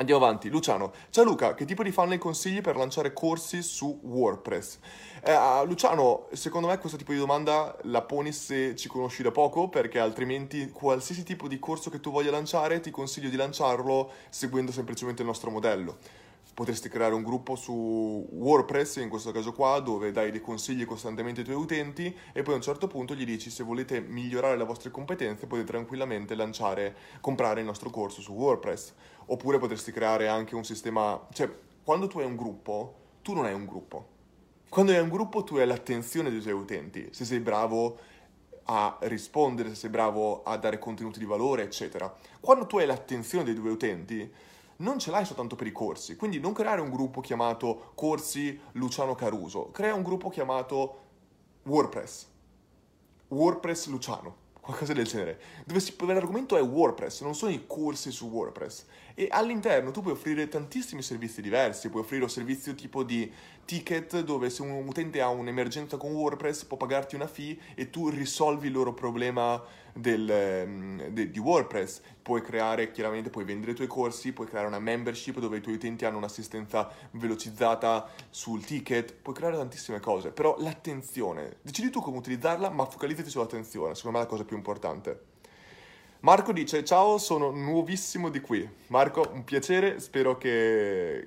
Andiamo avanti, Luciano. Ciao Luca, che tipo di funnel consigli per lanciare corsi su WordPress? Eh, Luciano, secondo me questo tipo di domanda la poni se ci conosci da poco, perché altrimenti qualsiasi tipo di corso che tu voglia lanciare ti consiglio di lanciarlo seguendo semplicemente il nostro modello potresti creare un gruppo su WordPress, in questo caso qua, dove dai dei consigli costantemente ai tuoi utenti e poi a un certo punto gli dici se volete migliorare le vostre competenze potete tranquillamente lanciare, comprare il nostro corso su WordPress. Oppure potresti creare anche un sistema, cioè quando tu hai un gruppo, tu non hai un gruppo. Quando hai un gruppo tu hai l'attenzione dei tuoi utenti, se sei bravo a rispondere, se sei bravo a dare contenuti di valore, eccetera. Quando tu hai l'attenzione dei tuoi utenti, non ce l'hai soltanto per i corsi, quindi non creare un gruppo chiamato Corsi Luciano Caruso, crea un gruppo chiamato WordPress, WordPress Luciano, qualcosa del genere, dove, l'argomento è WordPress, non sono i corsi su WordPress. E all'interno tu puoi offrire tantissimi servizi diversi, puoi offrire un servizio tipo di ticket dove se un utente ha un'emergenza con WordPress può pagarti una fee e tu risolvi il loro problema del, mm, de, di WordPress. Puoi creare, chiaramente, puoi vendere i tuoi corsi, puoi creare una membership dove i tuoi utenti hanno un'assistenza velocizzata sul ticket, puoi creare tantissime cose, però l'attenzione, decidi tu come utilizzarla, ma focalizzati sull'attenzione, secondo me è la cosa più importante. Marco dice ciao, sono nuovissimo di qui. Marco, un piacere, spero che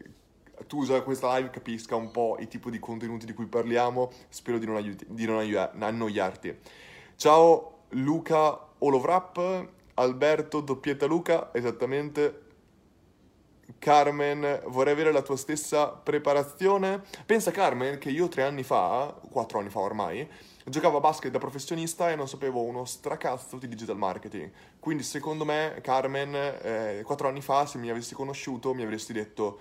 tu usa questa live capisca un po' i tipi di contenuti di cui parliamo, spero di non, aiuti, di non annoiarti. Ciao Luca Olovrap, Alberto Doppietta Luca, esattamente. Carmen, vorrei avere la tua stessa preparazione. Pensa Carmen che io tre anni fa, quattro anni fa ormai, Giocavo a basket da professionista e non sapevo uno stracazzo di digital marketing. Quindi secondo me, Carmen, eh, quattro anni fa, se mi avessi conosciuto, mi avresti detto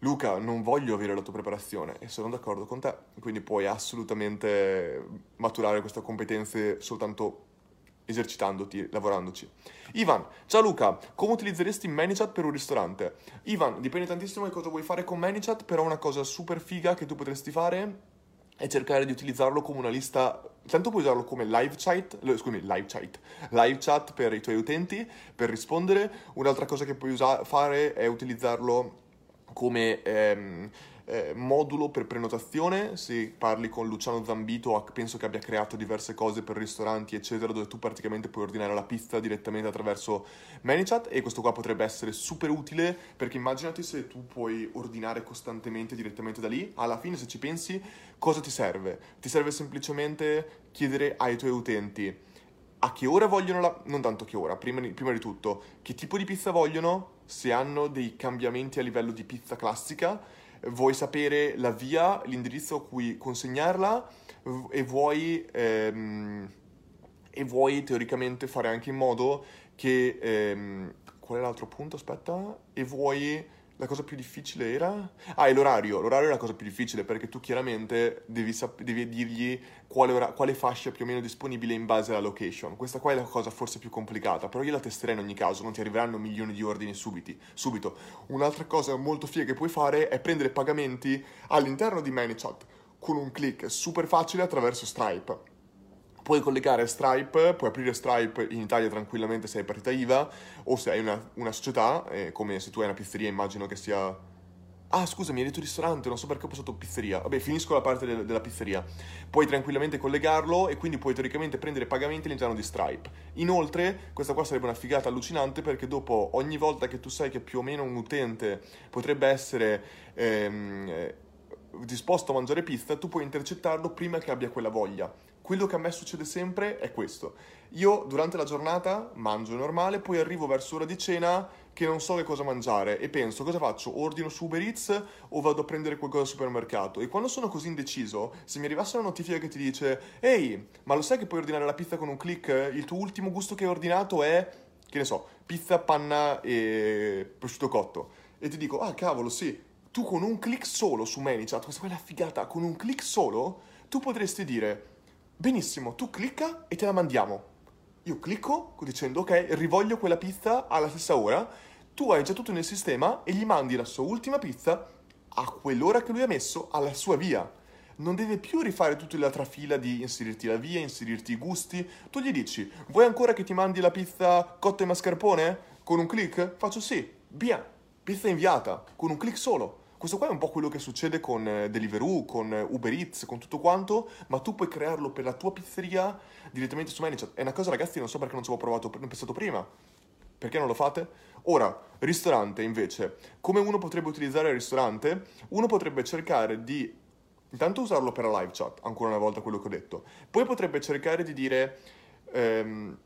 Luca, non voglio avere la tua preparazione e sono d'accordo con te. Quindi puoi assolutamente maturare queste competenze soltanto esercitandoti, lavorandoci. Ivan, ciao Luca, come utilizzeresti ManyChat per un ristorante? Ivan, dipende tantissimo da cosa vuoi fare con ManyChat, però una cosa super figa che tu potresti fare e cercare di utilizzarlo come una lista Tanto puoi usarlo come live chat, scusami, live chat, live chat per i tuoi utenti, per rispondere. Un'altra cosa che puoi usa- fare è utilizzarlo come ehm, eh, modulo per prenotazione, se parli con Luciano Zambito penso che abbia creato diverse cose per ristoranti eccetera dove tu praticamente puoi ordinare la pizza direttamente attraverso ManyChat e questo qua potrebbe essere super utile perché immaginati se tu puoi ordinare costantemente direttamente da lì, alla fine se ci pensi cosa ti serve? Ti serve semplicemente chiedere ai tuoi utenti a che ora vogliono la... non tanto che ora, prima, prima di tutto, che tipo di pizza vogliono, se hanno dei cambiamenti a livello di pizza classica vuoi sapere la via, l'indirizzo a cui consegnarla e vuoi, ehm, e vuoi teoricamente fare anche in modo che... Ehm, qual è l'altro punto? Aspetta. E vuoi la cosa più difficile era? Ah, è l'orario. L'orario è la cosa più difficile perché tu chiaramente devi, sap- devi dirgli quale, ora- quale, fascia più o meno disponibile in base alla location. Questa qua è la cosa forse più complicata, però io la testerei in ogni caso, non ti arriveranno milioni di ordini subiti, subito. Un'altra cosa molto figa che puoi fare è prendere pagamenti all'interno di ManyChat con un click super facile attraverso Stripe Puoi collegare Stripe, puoi aprire Stripe in Italia tranquillamente se hai partita IVA o se hai una, una società, eh, come se tu hai una pizzeria immagino che sia... Ah scusa, mi hai detto ristorante, non so perché ho passato pizzeria. Vabbè, finisco la parte de- della pizzeria. Puoi tranquillamente collegarlo e quindi puoi teoricamente prendere pagamenti all'interno di Stripe. Inoltre, questa qua sarebbe una figata allucinante perché dopo ogni volta che tu sai che più o meno un utente potrebbe essere... Ehm, disposto a mangiare pizza, tu puoi intercettarlo prima che abbia quella voglia quello che a me succede sempre è questo. Io durante la giornata mangio normale, poi arrivo verso ora di cena che non so che cosa mangiare e penso cosa faccio? Ordino su Uber Eats o vado a prendere qualcosa al supermercato? E quando sono così indeciso, se mi arrivasse una notifica che ti dice Ehi, ma lo sai che puoi ordinare la pizza con un click? Il tuo ultimo gusto che hai ordinato è, che ne so, pizza, panna e prosciutto cotto. E ti dico, ah cavolo, sì, tu con un click solo su ManyChat, questa è la figata, con un click solo, tu potresti dire benissimo, tu clicca e te la mandiamo. Io clicco dicendo ok, rivoglio quella pizza alla stessa ora, tu hai già tutto nel sistema e gli mandi la sua ultima pizza a quell'ora che lui ha messo alla sua via. Non deve più rifare tutta l'altra fila di inserirti la via, inserirti i gusti. Tu gli dici, vuoi ancora che ti mandi la pizza cotta e mascarpone? Con un click? Faccio sì, via. pizza inviata, con un clic solo. Questo qua è un po' quello che succede con eh, Deliveroo, con eh, Uber Eats, con tutto quanto, ma tu puoi crearlo per la tua pizzeria direttamente su ManyChat. È una cosa, ragazzi, non so perché non ci avevo provato, non pensato prima. Perché non lo fate? Ora, ristorante invece, come uno potrebbe utilizzare il ristorante? Uno potrebbe cercare di intanto usarlo per la live chat, ancora una volta quello che ho detto. Poi potrebbe cercare di dire ehm,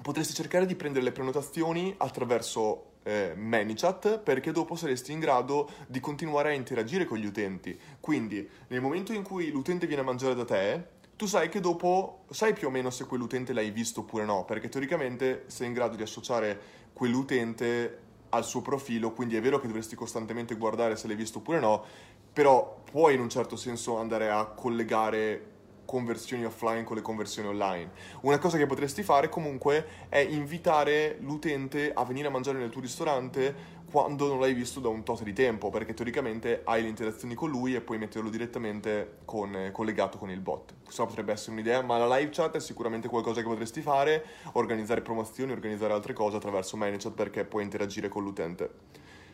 potresti cercare di prendere le prenotazioni attraverso eh, ManyChat perché dopo saresti in grado di continuare a interagire con gli utenti. Quindi nel momento in cui l'utente viene a mangiare da te, tu sai che dopo sai più o meno se quell'utente l'hai visto oppure no, perché teoricamente sei in grado di associare quell'utente al suo profilo, quindi è vero che dovresti costantemente guardare se l'hai visto oppure no, però puoi in un certo senso andare a collegare conversioni offline con le conversioni online. Una cosa che potresti fare comunque è invitare l'utente a venire a mangiare nel tuo ristorante quando non l'hai visto da un tot di tempo, perché teoricamente hai le interazioni con lui e puoi metterlo direttamente con, collegato con il bot. Questa potrebbe essere un'idea, ma la live chat è sicuramente qualcosa che potresti fare, organizzare promozioni, organizzare altre cose attraverso ManyChat perché puoi interagire con l'utente.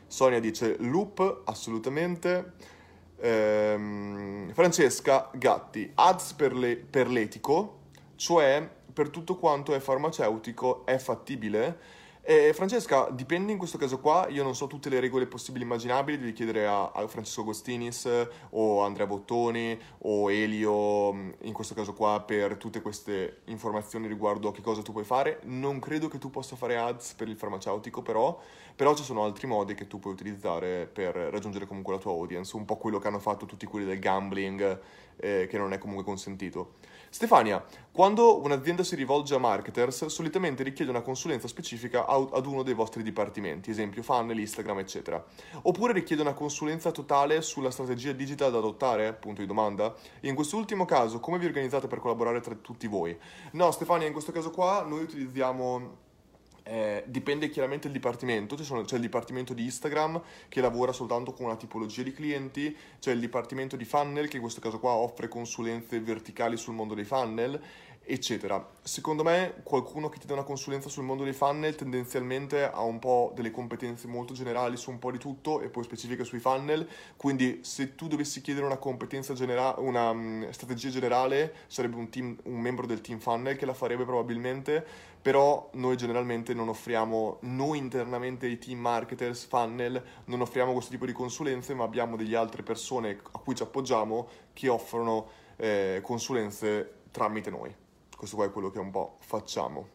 Sonia dice loop, assolutamente. Ehm, Francesca Gatti, ads per, le, per l'etico, cioè per tutto quanto è farmaceutico, è fattibile? E Francesca, dipende in questo caso qua, io non so tutte le regole possibili e immaginabili, devi chiedere a, a, Francesco Agostinis o Andrea Bottoni o Elio, mm, in questo caso qua, per tutte queste informazioni riguardo a che cosa tu puoi fare. Non credo che tu possa fare ads per il farmaceutico, però, però ci sono altri modi che tu puoi utilizzare per raggiungere comunque la tua audience, un po' quello che hanno fatto tutti quelli del gambling, eh, che non è comunque consentito. Stefania, quando un'azienda si rivolge a marketers, solitamente richiede una consulenza specifica ad uno dei vostri dipartimenti, esempio funnel, Instagram, eccetera. Oppure richiede una consulenza totale sulla strategia digital da adottare? Punto di domanda. In quest'ultimo caso, come vi organizzate per collaborare tra tutti voi? No, Stefania, in questo caso qua noi utilizziamo eh, dipende chiaramente dal dipartimento, c'è, c'è il dipartimento di Instagram che lavora soltanto con una tipologia di clienti, c'è il dipartimento di funnel che in questo caso qua offre consulenze verticali sul mondo dei funnel eccetera. Secondo me qualcuno che ti dà una consulenza sul mondo dei funnel tendenzialmente ha un po' delle competenze molto generali su un po' di tutto e poi specifiche sui funnel, quindi se tu dovessi chiedere una competenza generale, una um, strategia generale, sarebbe un, team, un membro del team funnel che la farebbe probabilmente, però noi generalmente non offriamo, noi internamente i team marketers funnel, non offriamo questo tipo di consulenze, ma abbiamo delle altre persone a cui ci appoggiamo che offrono eh, consulenze tramite noi. Questo qua è quello che un po' facciamo.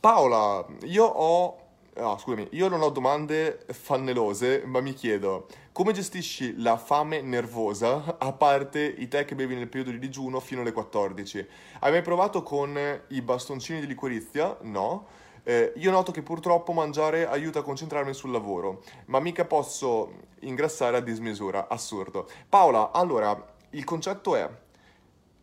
Paola, io ho... Ah, scusami, io non ho domande fannelose, ma mi chiedo, come gestisci la fame nervosa, a parte i tè che bevi nel periodo di digiuno fino alle 14? Hai mai provato con i bastoncini di liquirizia? No. Eh, io noto che purtroppo mangiare aiuta a concentrarmi sul lavoro, ma mica posso ingrassare a dismisura, assurdo. Paola, allora, il concetto è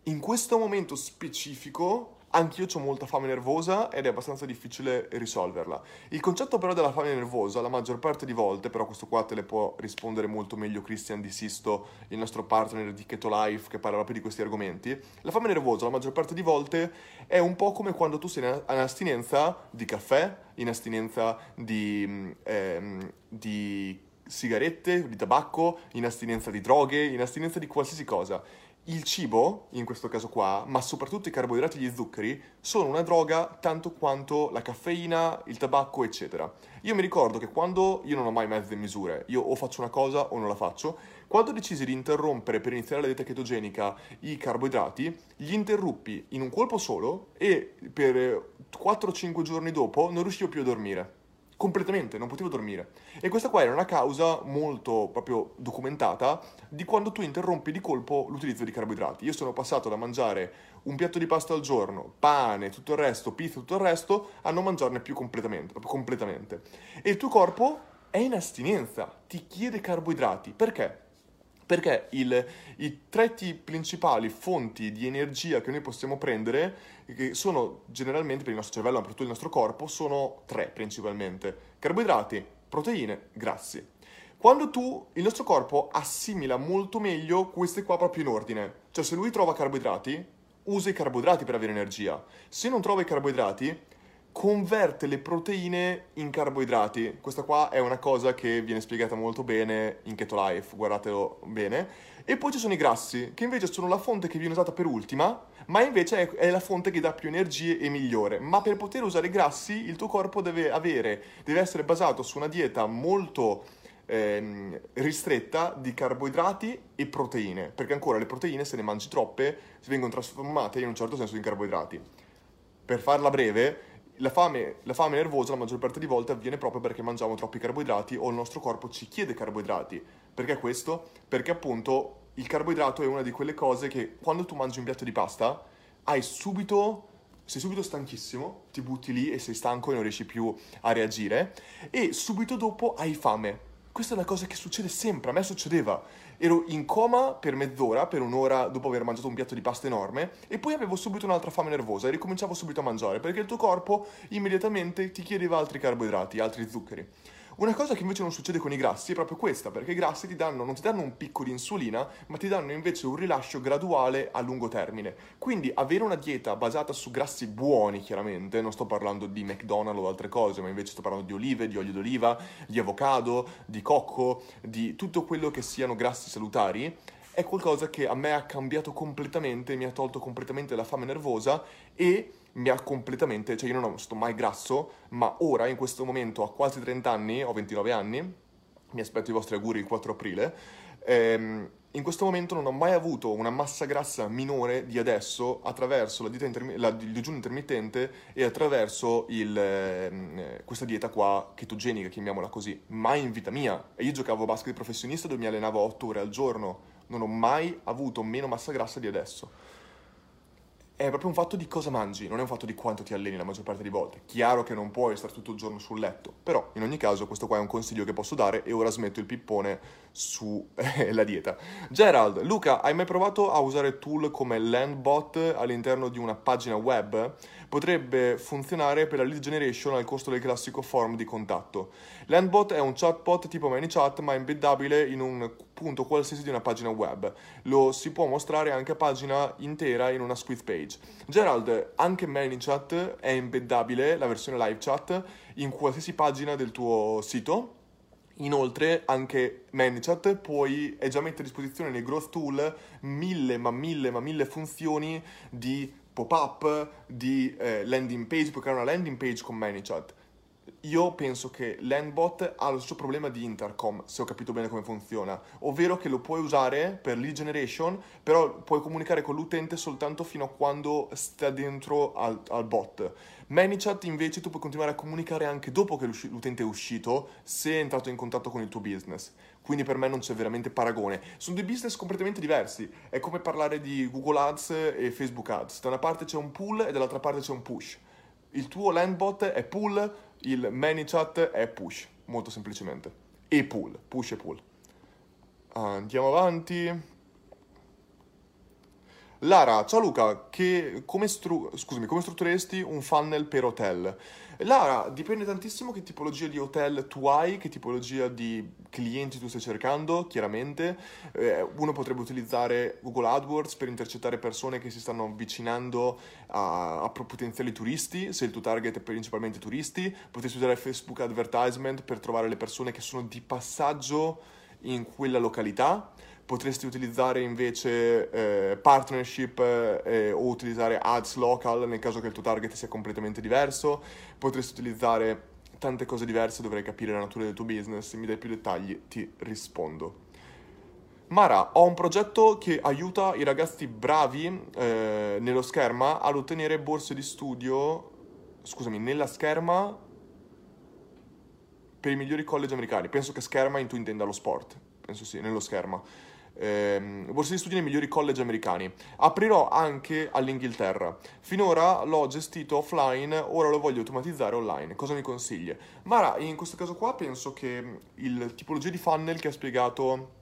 in questo momento specifico anch'io ho molta fame nervosa ed è abbastanza difficile risolverla. Il concetto però della fame nervosa, la maggior parte di volte, però questo qua te le può rispondere molto meglio Christian Di Sisto, il nostro partner di Keto Life che parla proprio di questi argomenti. La fame nervosa, la maggior parte di volte, è un po' come quando tu sei in astinenza di caffè, in astinenza di, ehm, di sigarette, di tabacco, in astinenza di droghe, in astinenza di qualsiasi cosa il cibo, in questo caso qua, ma soprattutto i carboidrati e gli zuccheri, sono una droga tanto quanto la caffeina, il tabacco, eccetera. Io mi ricordo che quando io non ho mai mezze misure, io o faccio una cosa o non la faccio, quando decisi di interrompere per iniziare la dieta chetogenica i carboidrati, li interruppi in un colpo solo e per 4-5 giorni dopo non riuscivo più a dormire completamente, non potevo dormire. E questa qua era una causa molto proprio documentata di quando tu interrompi di colpo l'utilizzo di carboidrati. Io sono passato da mangiare un piatto di pasta al giorno, pane, tutto il resto, pizza, tutto il resto, a non mangiarne più completamente, completamente. E il tuo corpo è in astinenza, ti chiede carboidrati. Perché? Perché il, i tre principali fonti di energia che noi possiamo prendere, che sono generalmente per il nostro cervello, ma per tutto il nostro corpo, sono tre principalmente. Carboidrati, proteine, grassi. Quando tu, il nostro corpo assimila molto meglio queste qua proprio in ordine. Cioè se lui trova carboidrati, usa i carboidrati per avere energia. Se non trova i carboidrati, converte le proteine in carboidrati. Questa qua è una cosa che viene spiegata molto bene in Keto Life, guardatelo bene. E poi ci sono i grassi, che invece sono la fonte che viene usata per ultima, ma invece è, la fonte che dà più energie e migliore. Ma per poter usare i grassi, il tuo corpo deve avere, deve essere basato su una dieta molto ehm, ristretta di carboidrati e proteine, perché ancora le proteine, se ne mangi troppe, si vengono trasformate in un certo senso in carboidrati. Per farla breve, la fame, la fame, nervosa la maggior parte di volte avviene proprio perché mangiamo troppi carboidrati o il nostro corpo ci chiede carboidrati. Perché questo? Perché appunto il carboidrato è una di quelle cose che quando tu mangi un piatto di pasta hai subito sei subito stanchissimo, ti butti lì e sei stanco e non riesci più a reagire e subito dopo hai fame. Questa è una cosa che succede sempre, a me succedeva. Ero in coma per mezz'ora, per un'ora dopo aver mangiato un piatto di pasta enorme e poi avevo subito un'altra fame nervosa e ricominciavo subito a mangiare perché il tuo corpo immediatamente ti chiedeva altri carboidrati, altri zuccheri. Una cosa che invece non succede con i grassi è proprio questa, perché i grassi ti danno, non ti danno un picco di insulina, ma ti danno invece un rilascio graduale a lungo termine. Quindi avere una dieta basata su grassi buoni, chiaramente, non sto parlando di McDonald's o altre cose, ma invece sto parlando di olive, di olio d'oliva, di avocado, di cocco, di tutto quello che siano grassi salutari, è qualcosa che a me ha cambiato completamente, mi ha tolto completamente la fame nervosa e mi ha completamente, cioè io non sto mai grasso, ma ora in questo momento a quasi 30 anni, ho 29 anni, mi aspetto i vostri auguri il 4 aprile, ehm, in questo momento non ho mai avuto una massa grassa minore di adesso attraverso la dieta intermi- la, il digiuno intermittente e attraverso il, eh, questa dieta qua chetogenica, chiamiamola così, mai in vita mia. Io giocavo a basket professionista dove mi allenavo 8 ore al giorno, non ho mai avuto meno massa grassa di adesso è proprio un fatto di cosa mangi, non è un fatto di quanto ti alleni la maggior parte di volte. Chiaro che non puoi stare tutto il giorno sul letto, però in ogni caso questo qua è un consiglio che posso dare e ora smetto il pippone sulla dieta. Gerald, Luca, hai mai provato a usare tool come Landbot all'interno di una pagina web? Potrebbe funzionare per la lead generation al costo del classico form di contatto. Landbot è un chatbot tipo ManyChat ma embeddabile in un punto qualsiasi di una pagina web. Lo si può mostrare anche a pagina intera in una squeeze page. Gerald, anche ManyChat è embeddabile, la versione live chat, in qualsiasi pagina del tuo sito Inoltre anche ManyChat puoi, è già mette a disposizione nei growth tool mille ma mille ma mille funzioni di pop-up, di eh, landing page, puoi creare una landing page con ManyChat. Io penso che Landbot ha lo stesso problema di Intercom, se ho capito bene come funziona, ovvero che lo puoi usare per lead generation, però puoi comunicare con l'utente soltanto fino a quando sta dentro al, al bot. ManyChat invece tu puoi continuare a comunicare anche dopo che l'utente è uscito, se è entrato in contatto con il tuo business. Quindi per me non c'è veramente paragone. Sono due business completamente diversi. È come parlare di Google Ads e Facebook Ads. Da una parte c'è un pull e dall'altra parte c'è un push. Il tuo Landbot è pull, il ManyChat è push, molto semplicemente. E pull, push e pull. Andiamo avanti. Lara, ciao Luca, come, stru- scusami, come struttureresti un funnel per hotel? Lara, dipende tantissimo che tipologia di hotel tu hai, che tipologia di clienti tu stai cercando, chiaramente. Eh, uno potrebbe utilizzare Google AdWords per intercettare persone che si stanno avvicinando a, a potenziali turisti, se il tuo target è principalmente turisti. Potresti usare Facebook Advertisement per trovare le persone che sono di passaggio in quella località potresti utilizzare invece eh, partnership eh, o utilizzare ads local nel caso che il tuo target sia completamente diverso, potresti utilizzare tante cose diverse, dovrei capire la natura del tuo business, se mi dai più dettagli ti rispondo. Mara, ho un progetto che aiuta i ragazzi bravi eh, nello scherma ad ottenere borse di studio, scusami, nella scherma per i migliori college americani. Penso che scherma in tu intenda lo sport, penso sì, nello scherma ehm, borse di studio nei migliori college americani. Aprirò anche all'Inghilterra. Finora l'ho gestito offline, ora lo voglio automatizzare online. Cosa mi consigli? Mara, in questo caso qua penso che il tipologia di funnel che ha spiegato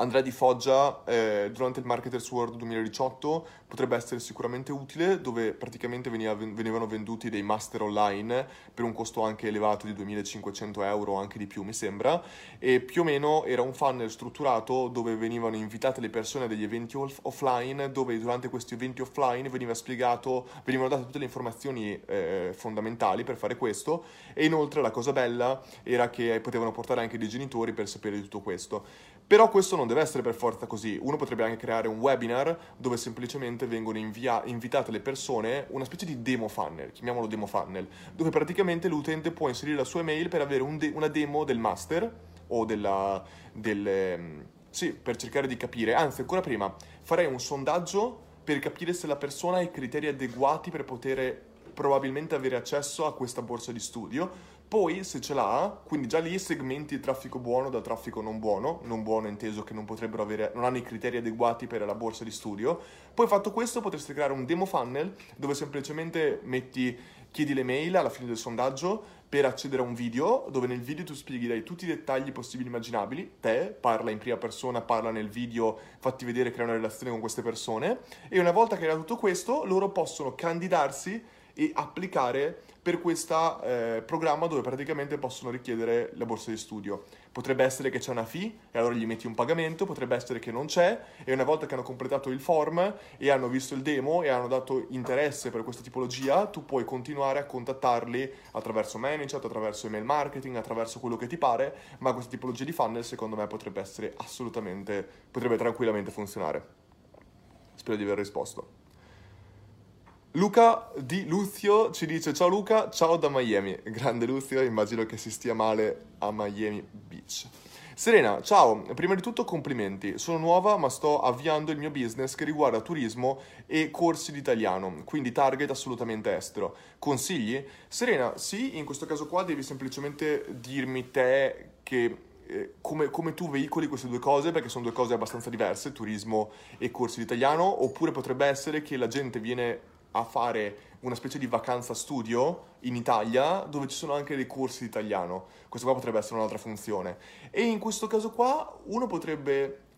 Andrea Di Foggia eh, durante il Marketers World 2018 potrebbe essere sicuramente utile dove praticamente veniva, venivano venduti dei master online per un costo anche elevato di 2500 euro anche di più mi sembra e più o meno era un funnel strutturato dove venivano invitate le persone a degli eventi off- offline dove durante questi eventi offline veniva spiegato, venivano date tutte le informazioni eh, fondamentali per fare questo e inoltre la cosa bella era che potevano portare anche dei genitori per sapere di tutto questo. Però questo non deve essere per forza così. Uno potrebbe anche creare un webinar dove semplicemente vengono invia- invitate le persone, una specie di demo funnel, chiamiamolo demo funnel, dove praticamente l'utente può inserire la sua email per avere un de- una demo del master o della, del... Ehm, sì, per cercare di capire. Anzi, ancora prima, farei un sondaggio per capire se la persona ha i criteri adeguati per poter probabilmente avere accesso a questa borsa di studio poi, se ce l'ha, quindi già lì segmenti il traffico buono dal traffico non buono, non buono inteso che non potrebbero avere, non hanno i criteri adeguati per la borsa di studio. Poi fatto questo potresti creare un demo funnel dove semplicemente metti, chiedi le mail alla fine del sondaggio per accedere a un video dove nel video tu spieghi dai tutti i dettagli possibili e immaginabili, te parla in prima persona, parla nel video, fatti vedere, crea una relazione con queste persone e una volta che hai tutto questo loro possono candidarsi e applicare per questo eh, programma dove praticamente possono richiedere la borsa di studio. Potrebbe essere che c'è una fee e allora gli metti un pagamento, potrebbe essere che non c'è e una volta che hanno completato il form e hanno visto il demo e hanno dato interesse per questa tipologia, tu puoi continuare a contattarli attraverso ManyChat, attraverso email marketing, attraverso quello che ti pare, ma questa tipologia di funnel secondo me potrebbe essere assolutamente, potrebbe tranquillamente funzionare. Spero di aver risposto. Luca di Luzio ci dice ciao Luca, ciao da Miami. Grande Luzio, immagino che si stia male a Miami Beach. Serena, ciao, prima di tutto complimenti, sono nuova ma sto avviando il mio business che riguarda turismo e corsi di italiano, quindi target assolutamente estero. Consigli? Serena, sì, in questo caso qua devi semplicemente dirmi te che eh, come, come, tu veicoli queste due cose, perché sono due cose abbastanza diverse, turismo e corsi di italiano, oppure potrebbe essere che la gente viene a fare una specie di vacanza studio in Italia dove ci sono anche dei corsi di italiano. Questo qua potrebbe essere un'altra funzione. E in questo caso qua uno potrebbe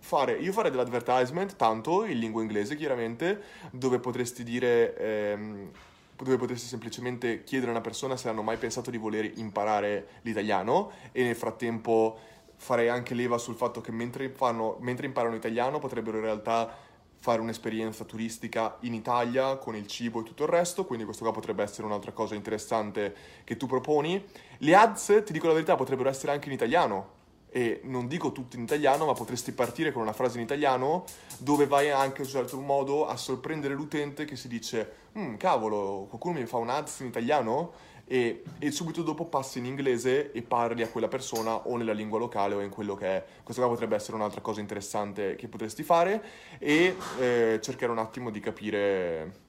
fare, io farei dell'advertisement, tanto in lingua inglese chiaramente, dove potresti dire, ehm, dove potresti semplicemente chiedere a una persona se hanno mai pensato di voler imparare l'italiano e nel frattempo farei anche leva sul fatto che mentre, fanno, mentre imparano italiano potrebbero in realtà fare un'esperienza turistica in Italia con il cibo e tutto il resto, quindi questo qua potrebbe essere un'altra cosa interessante che tu proponi. Le ads, ti dico la verità, potrebbero essere anche in italiano, e non dico tutto in italiano, ma potresti partire con una frase in italiano dove vai anche in un certo modo a sorprendere l'utente che si dice mm, cavolo, qualcuno mi fa un ads in italiano? E, e, subito dopo passi in inglese e parli a quella persona o nella lingua locale o in quello che è. Questo qua potrebbe essere un'altra cosa interessante che potresti fare e eh, cercare un attimo di capire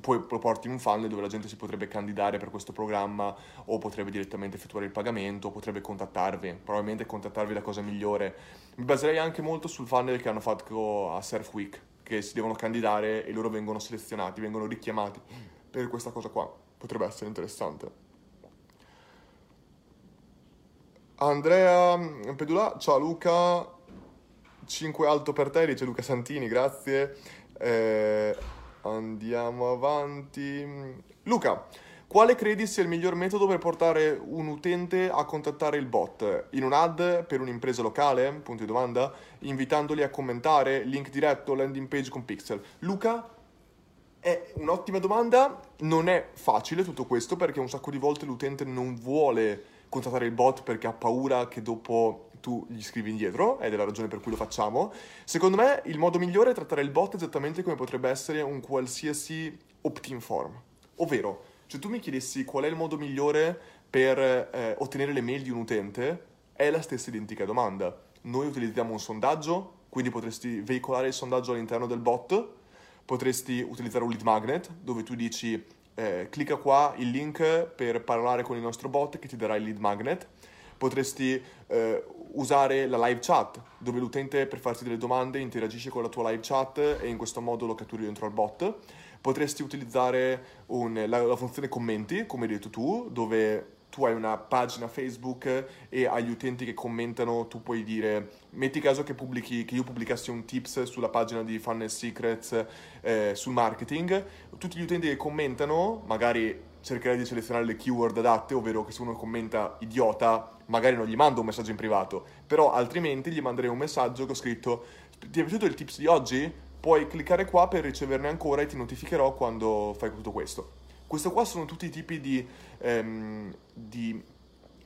poi lo porti in un funnel dove la gente si potrebbe candidare per questo programma o potrebbe direttamente effettuare il pagamento, o potrebbe contattarvi, probabilmente contattarvi è la cosa migliore. Mi baserei anche molto sul funnel che hanno fatto a Surf Week, che si devono candidare e loro vengono selezionati, vengono richiamati per questa cosa qua potrebbe essere interessante. Andrea Pedula, ciao Luca, 5 alto per te, dice Luca Santini, grazie. Eh, andiamo avanti. Luca, quale credi sia il miglior metodo per portare un utente a contattare il bot? In un ad per un'impresa locale? Punto di domanda. Invitandoli a commentare, link diretto, landing page con pixel. Luca, è un'ottima domanda, non è facile tutto questo perché un sacco di volte l'utente non vuole contattare il bot perché ha paura che dopo tu gli scrivi indietro, ed è la ragione per cui lo facciamo. Secondo me il modo migliore è trattare il bot esattamente come potrebbe essere un qualsiasi opt-in form. Ovvero, se tu mi chiedessi qual è il modo migliore per eh, ottenere le mail di un utente, è la stessa identica domanda. Noi utilizziamo un sondaggio, quindi potresti veicolare il sondaggio all'interno del bot potresti utilizzare un lead magnet dove tu dici eh, clicca qua il link per parlare con il nostro bot che ti darà il lead magnet. Potresti eh, usare la live chat dove l'utente per farti delle domande interagisce con la tua live chat e in questo modo lo catturi dentro al bot. Potresti utilizzare un, la, la funzione commenti, come hai detto tu, dove tu hai una pagina Facebook e agli utenti che commentano tu puoi dire metti caso che, pubblichi, che io pubblicassi un tips sulla pagina di Funnel Secrets eh, sul marketing. Tutti gli utenti che commentano magari cercherai di selezionare le keyword adatte ovvero che se uno commenta idiota magari non gli mando un messaggio in privato. Però altrimenti gli manderei un messaggio che ho scritto ti è piaciuto il tips di oggi? puoi cliccare qua per riceverne ancora e ti notificherò quando fai tutto questo questo qua sono tutti i tipi di, ehm, di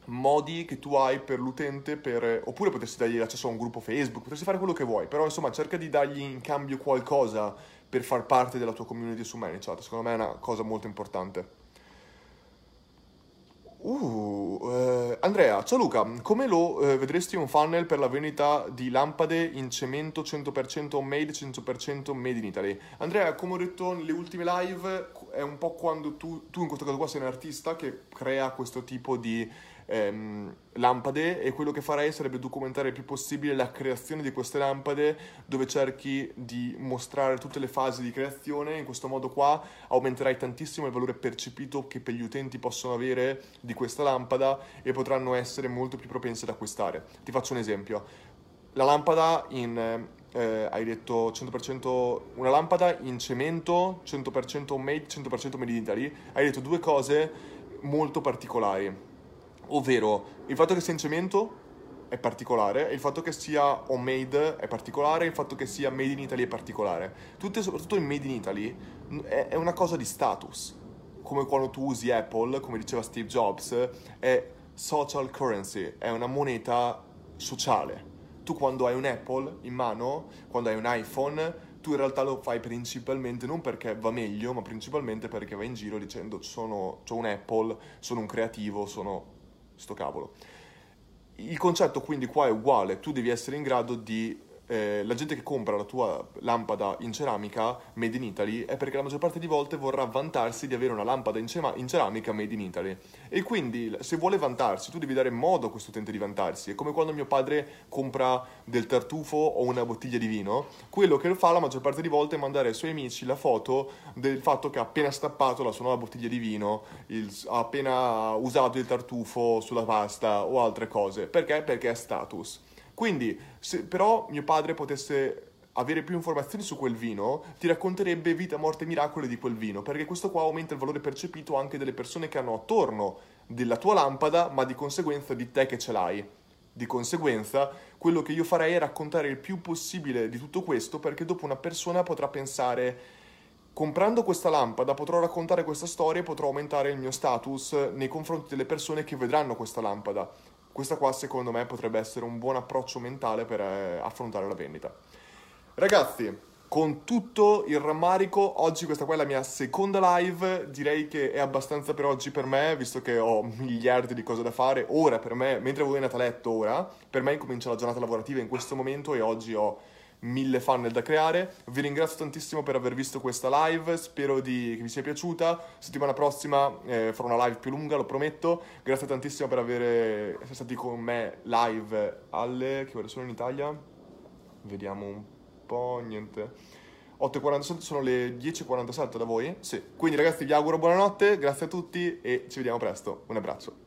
modi che tu hai per l'utente, per, oppure potresti dargli l'accesso a un gruppo Facebook, potresti fare quello che vuoi, però insomma cerca di dargli in cambio qualcosa per far parte della tua community su ManyChat, secondo me è una cosa molto importante. Uh, eh, Andrea, ciao Luca, come lo eh, vedresti un funnel per la vendita di lampade in cemento 100% made, 100% made in Italy? Andrea, come ho detto nelle ultime live, è un po' quando tu, tu in questo caso qua sei un artista che crea questo tipo di ehm, lampade e quello che farei sarebbe documentare il più possibile la creazione di queste lampade dove cerchi di mostrare tutte le fasi di creazione. In questo modo qua aumenterai tantissimo il valore percepito che per gli utenti possono avere di questa lampada e potranno essere molto più propensi ad acquistare. Ti faccio un esempio. La lampada in eh, hai detto 100% una lampada in cemento 100% made 100% made in Italy hai detto due cose molto particolari ovvero il fatto che sia in cemento è particolare, il fatto che sia homemade è particolare, il fatto che sia made in Italy è particolare. Tutto e soprattutto il made in Italy è una cosa di status, come quando tu usi Apple, come diceva Steve Jobs, è social currency, è una moneta sociale. Tu quando hai un Apple in mano, quando hai un iPhone, tu in realtà lo fai principalmente non perché va meglio, ma principalmente perché vai in giro dicendo sono, ho un Apple, sono un creativo, sono sto cavolo. Il concetto quindi qua è uguale, tu devi essere in grado di eh, la gente che compra la tua lampada in ceramica made in Italy è perché la maggior parte di volte vorrà vantarsi di avere una lampada in, cema- in ceramica made in Italy. E quindi se vuole vantarsi, tu devi dare modo a questo utente di vantarsi. È come quando mio padre compra del tartufo o una bottiglia di vino. Quello che fa la maggior parte di volte è mandare ai suoi amici la foto del fatto che ha appena stappato la sua nuova bottiglia di vino, il, ha appena usato il tartufo sulla pasta o altre cose. Perché? Perché è status. Quindi, se però mio padre potesse avere più informazioni su quel vino, ti racconterebbe vita, morte e miracoli di quel vino, perché questo qua aumenta il valore percepito anche delle persone che hanno attorno della tua lampada, ma di conseguenza di te che ce l'hai. Di conseguenza, quello che io farei è raccontare il più possibile di tutto questo, perché dopo una persona potrà pensare comprando questa lampada potrò raccontare questa storia e potrò aumentare il mio status nei confronti delle persone che vedranno questa lampada. Questa qua secondo me potrebbe essere un buon approccio mentale per eh, affrontare la vendita. Ragazzi, con tutto il rammarico, oggi questa qua è la mia seconda live, direi che è abbastanza per oggi per me, visto che ho miliardi di cose da fare, ora per me, mentre voi andate a letto ora, per me incomincia la giornata lavorativa in questo momento e oggi ho mille funnel da creare. Vi ringrazio tantissimo per aver visto questa live, spero di, che vi sia piaciuta. Settimana prossima eh, farò una live più lunga, lo prometto. Grazie tantissimo per essere stati con me live alle... che ore sono in Italia? Vediamo un po', niente. 8.47 sono le 10.47 da voi? Sì. Quindi ragazzi vi auguro buonanotte, grazie a tutti e ci vediamo presto. Un abbraccio.